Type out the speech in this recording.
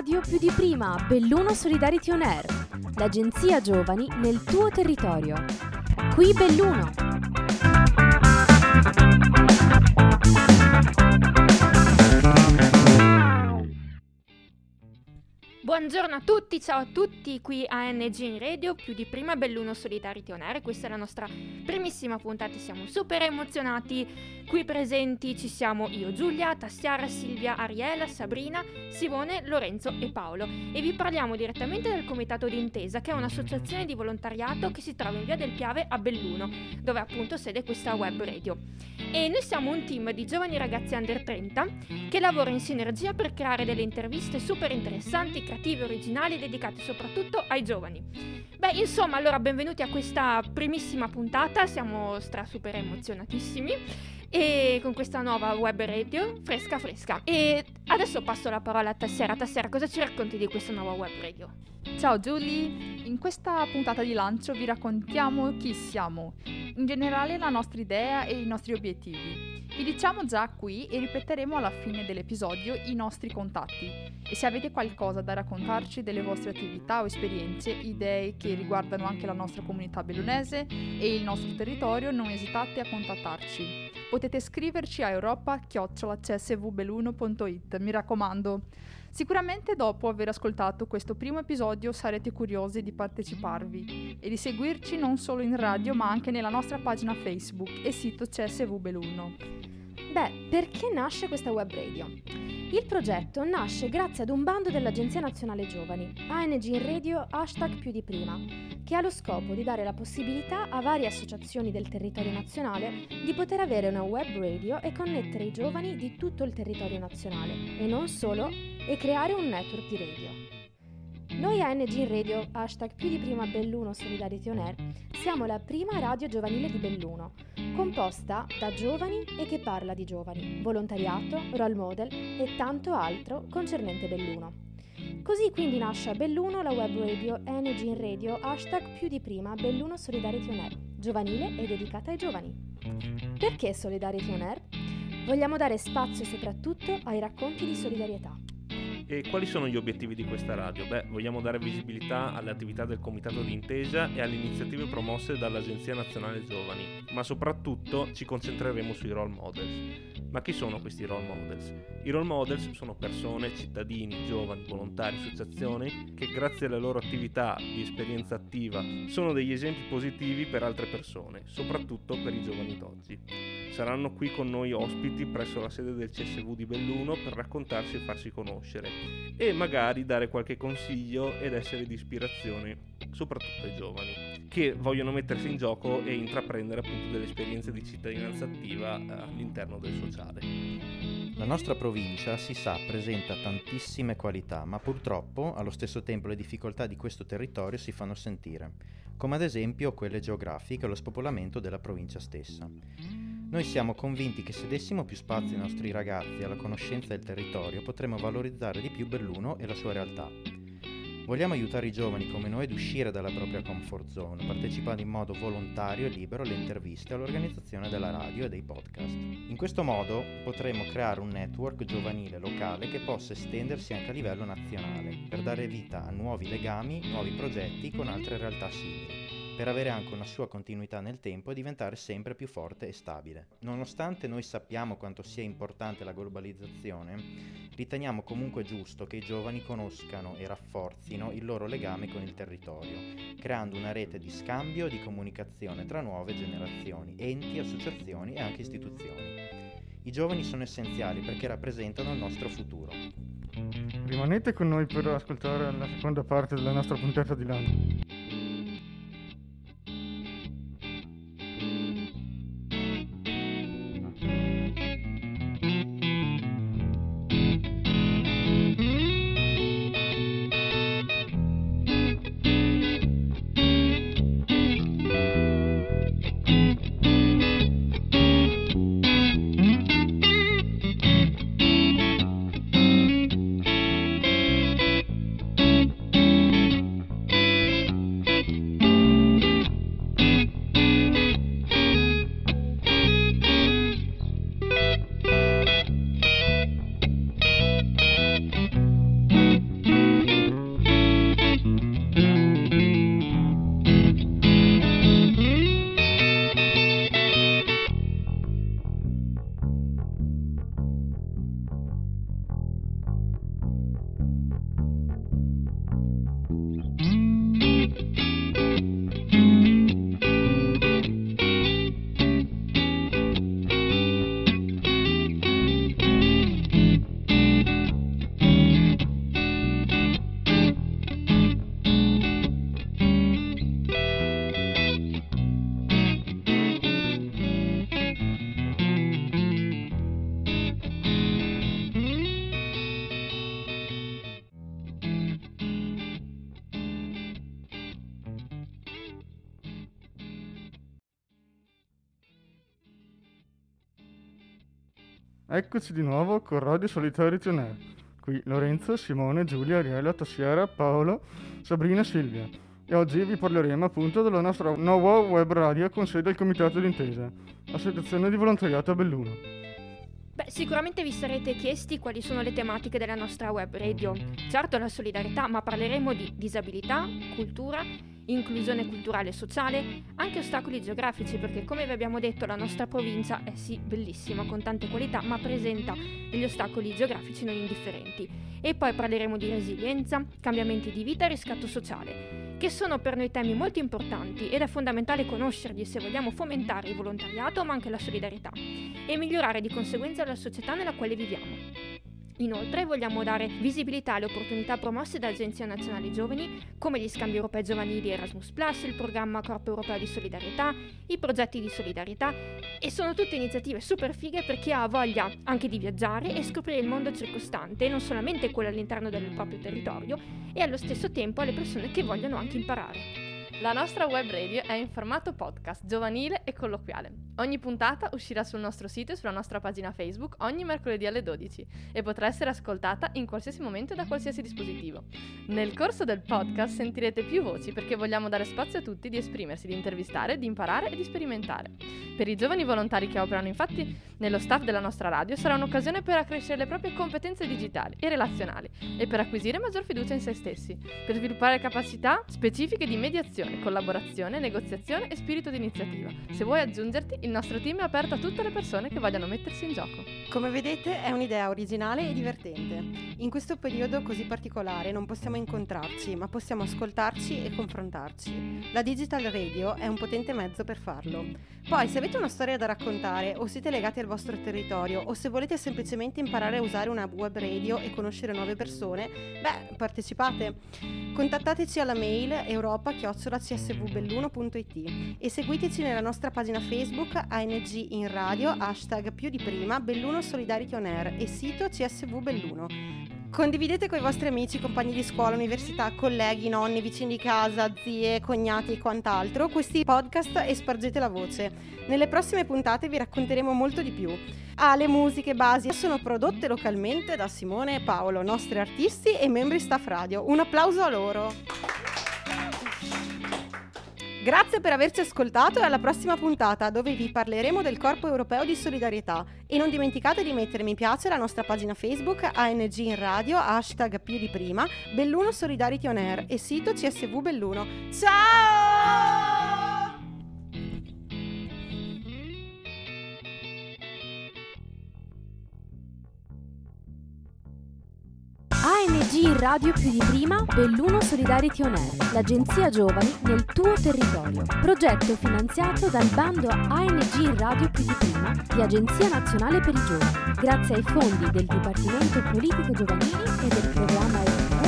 radio più di prima, Belluno Solidarity On Air, l'agenzia giovani nel tuo territorio. Qui Belluno. Buongiorno a tutti, ciao a tutti, qui ANG in Radio, più di prima Belluno Solidarity On Air, questa è la nostra primissima puntata, siamo super emozionati, qui presenti ci siamo io, Giulia, Tassiara, Silvia, Ariela, Sabrina, Simone, Lorenzo e Paolo e vi parliamo direttamente del Comitato d'Intesa che è un'associazione di volontariato che si trova in via del Piave a Belluno, dove appunto sede questa web radio. E noi siamo un team di giovani ragazzi under 30 che lavora in sinergia per creare delle interviste super interessanti, creative, originali, dedicate soprattutto ai giovani. Beh, insomma, allora benvenuti a questa primissima puntata, siamo stra super emozionatissimi e con questa nuova web radio fresca fresca. E adesso passo la parola a Tassera. Tassera, cosa ci racconti di questa nuova web radio? Ciao Giulia, in questa puntata di lancio vi raccontiamo chi siamo, in generale la nostra idea e i nostri obiettivi. Vi diciamo già qui e ripeteremo alla fine dell'episodio i nostri contatti. E se avete qualcosa da raccontarci delle vostre attività o esperienze, idee che riguardano anche la nostra comunità bellunese e il nostro territorio, non esitate a contattarci. Potete scriverci a europa-csvbeluno.it, mi raccomando. Sicuramente dopo aver ascoltato questo primo episodio sarete curiosi di parteciparvi e di seguirci non solo in radio ma anche nella nostra pagina Facebook e sito CSV Belluno. Beh, perché nasce questa web radio? Il progetto nasce grazie ad un bando dell'Agenzia Nazionale Giovani, ANG in Radio hashtag più di prima, che ha lo scopo di dare la possibilità a varie associazioni del territorio nazionale di poter avere una web radio e connettere i giovani di tutto il territorio nazionale, e non solo, e creare un network di radio. Noi ANG in Radio, hashtag più di prima Belluno Solidarity On Air, siamo la prima radio giovanile di Belluno, composta da giovani e che parla di giovani, volontariato, role model e tanto altro concernente Belluno. Così quindi nasce a Belluno la web radio Energy in Radio hashtag più di prima Belluno Solidarity On Air, giovanile e dedicata ai giovani. Perché Solidarity On Air? Vogliamo dare spazio soprattutto ai racconti di solidarietà. E quali sono gli obiettivi di questa radio? Beh, vogliamo dare visibilità alle attività del Comitato d'Intesa e alle iniziative promosse dall'Agenzia Nazionale Giovani, ma soprattutto ci concentreremo sui role models. Ma chi sono questi role models? I role models sono persone, cittadini, giovani, volontari, associazioni che grazie alle loro attività di esperienza attiva sono degli esempi positivi per altre persone, soprattutto per i giovani d'oggi. Saranno qui con noi ospiti presso la sede del CSV di Belluno per raccontarsi e farsi conoscere e magari dare qualche consiglio ed essere di ispirazione soprattutto ai giovani che vogliono mettersi in gioco e intraprendere appunto delle esperienze di cittadinanza attiva eh, all'interno del sociale. La nostra provincia, si sa, presenta tantissime qualità, ma purtroppo allo stesso tempo le difficoltà di questo territorio si fanno sentire, come ad esempio quelle geografiche e lo spopolamento della provincia stessa. Noi siamo convinti che se dessimo più spazio ai nostri ragazzi alla conoscenza del territorio potremmo valorizzare di più Belluno e la sua realtà. Vogliamo aiutare i giovani come noi ad uscire dalla propria comfort zone, partecipando in modo volontario e libero alle interviste all'organizzazione della radio e dei podcast. In questo modo potremo creare un network giovanile locale che possa estendersi anche a livello nazionale, per dare vita a nuovi legami, nuovi progetti con altre realtà simili per avere anche una sua continuità nel tempo e diventare sempre più forte e stabile. Nonostante noi sappiamo quanto sia importante la globalizzazione, riteniamo comunque giusto che i giovani conoscano e rafforzino il loro legame con il territorio, creando una rete di scambio e di comunicazione tra nuove generazioni, enti, associazioni e anche istituzioni. I giovani sono essenziali perché rappresentano il nostro futuro. Rimanete con noi per ascoltare la seconda parte della nostra puntata di Mm-hmm. Eccoci di nuovo con Radio Solidarity On Air. Qui Lorenzo, Simone, Giulia, Ariella, Tassiera, Paolo, Sabrina e Silvia. E oggi vi parleremo appunto della nostra nuova web radio con sede al Comitato d'Intesa, Associazione di Volontariato a Belluno. Beh, sicuramente vi sarete chiesti quali sono le tematiche della nostra web radio. Certo la solidarietà, ma parleremo di disabilità, cultura inclusione culturale e sociale, anche ostacoli geografici perché come vi abbiamo detto la nostra provincia è sì bellissima con tante qualità ma presenta degli ostacoli geografici non indifferenti. E poi parleremo di resilienza, cambiamenti di vita e riscatto sociale, che sono per noi temi molto importanti ed è fondamentale conoscerli se vogliamo fomentare il volontariato ma anche la solidarietà e migliorare di conseguenza la società nella quale viviamo. Inoltre vogliamo dare visibilità alle opportunità promosse dall'Agenzia Nazionale Giovani, come gli scambi europei giovanili Erasmus ⁇ il programma Corpo Europeo di Solidarietà, i progetti di solidarietà e sono tutte iniziative super fighe per chi ha voglia anche di viaggiare e scoprire il mondo circostante, non solamente quello all'interno del proprio territorio, e allo stesso tempo alle persone che vogliono anche imparare. La nostra web radio è in formato podcast, giovanile e colloquiale. Ogni puntata uscirà sul nostro sito e sulla nostra pagina Facebook ogni mercoledì alle 12 e potrà essere ascoltata in qualsiasi momento da qualsiasi dispositivo. Nel corso del podcast sentirete più voci perché vogliamo dare spazio a tutti di esprimersi, di intervistare, di imparare e di sperimentare. Per i giovani volontari che operano infatti nello staff della nostra radio sarà un'occasione per accrescere le proprie competenze digitali e relazionali e per acquisire maggior fiducia in se stessi, per sviluppare capacità specifiche di mediazione collaborazione, negoziazione e spirito di iniziativa. Se vuoi aggiungerti, il nostro team è aperto a tutte le persone che vogliano mettersi in gioco. Come vedete è un'idea originale e divertente. In questo periodo così particolare non possiamo incontrarci, ma possiamo ascoltarci e confrontarci. La digital radio è un potente mezzo per farlo. Poi, se avete una storia da raccontare o siete legati al vostro territorio o se volete semplicemente imparare a usare una web radio e conoscere nuove persone, beh, partecipate. Contattateci alla mail europa-csvbelluno.it e seguiteci nella nostra pagina Facebook ANG in radio, hashtag più di prima, Belluno Solidarity On Air e sito CSV Belluno. Condividete con i vostri amici, compagni di scuola, università, colleghi, nonni, vicini di casa, zie, cognati e quant'altro questi podcast e spargete la voce. Nelle prossime puntate vi racconteremo molto di più. Ah, le musiche basi sono prodotte localmente da Simone e Paolo, nostri artisti e membri staff radio. Un applauso a loro! Grazie per averci ascoltato e alla prossima puntata dove vi parleremo del Corpo Europeo di Solidarietà. E non dimenticate di mettere mi piace alla nostra pagina Facebook ANG in radio, hashtag più di prima, Belluno Solidarity On Air e sito CSV Belluno. Ciao! Radio più di prima, Belluno Solidarity On Air, l'agenzia giovani nel tuo territorio. Progetto finanziato dal bando ANG radio più di prima di Agenzia Nazionale per i Giovani, grazie ai fondi del Dipartimento Politico Giovanili e del programma Erasmus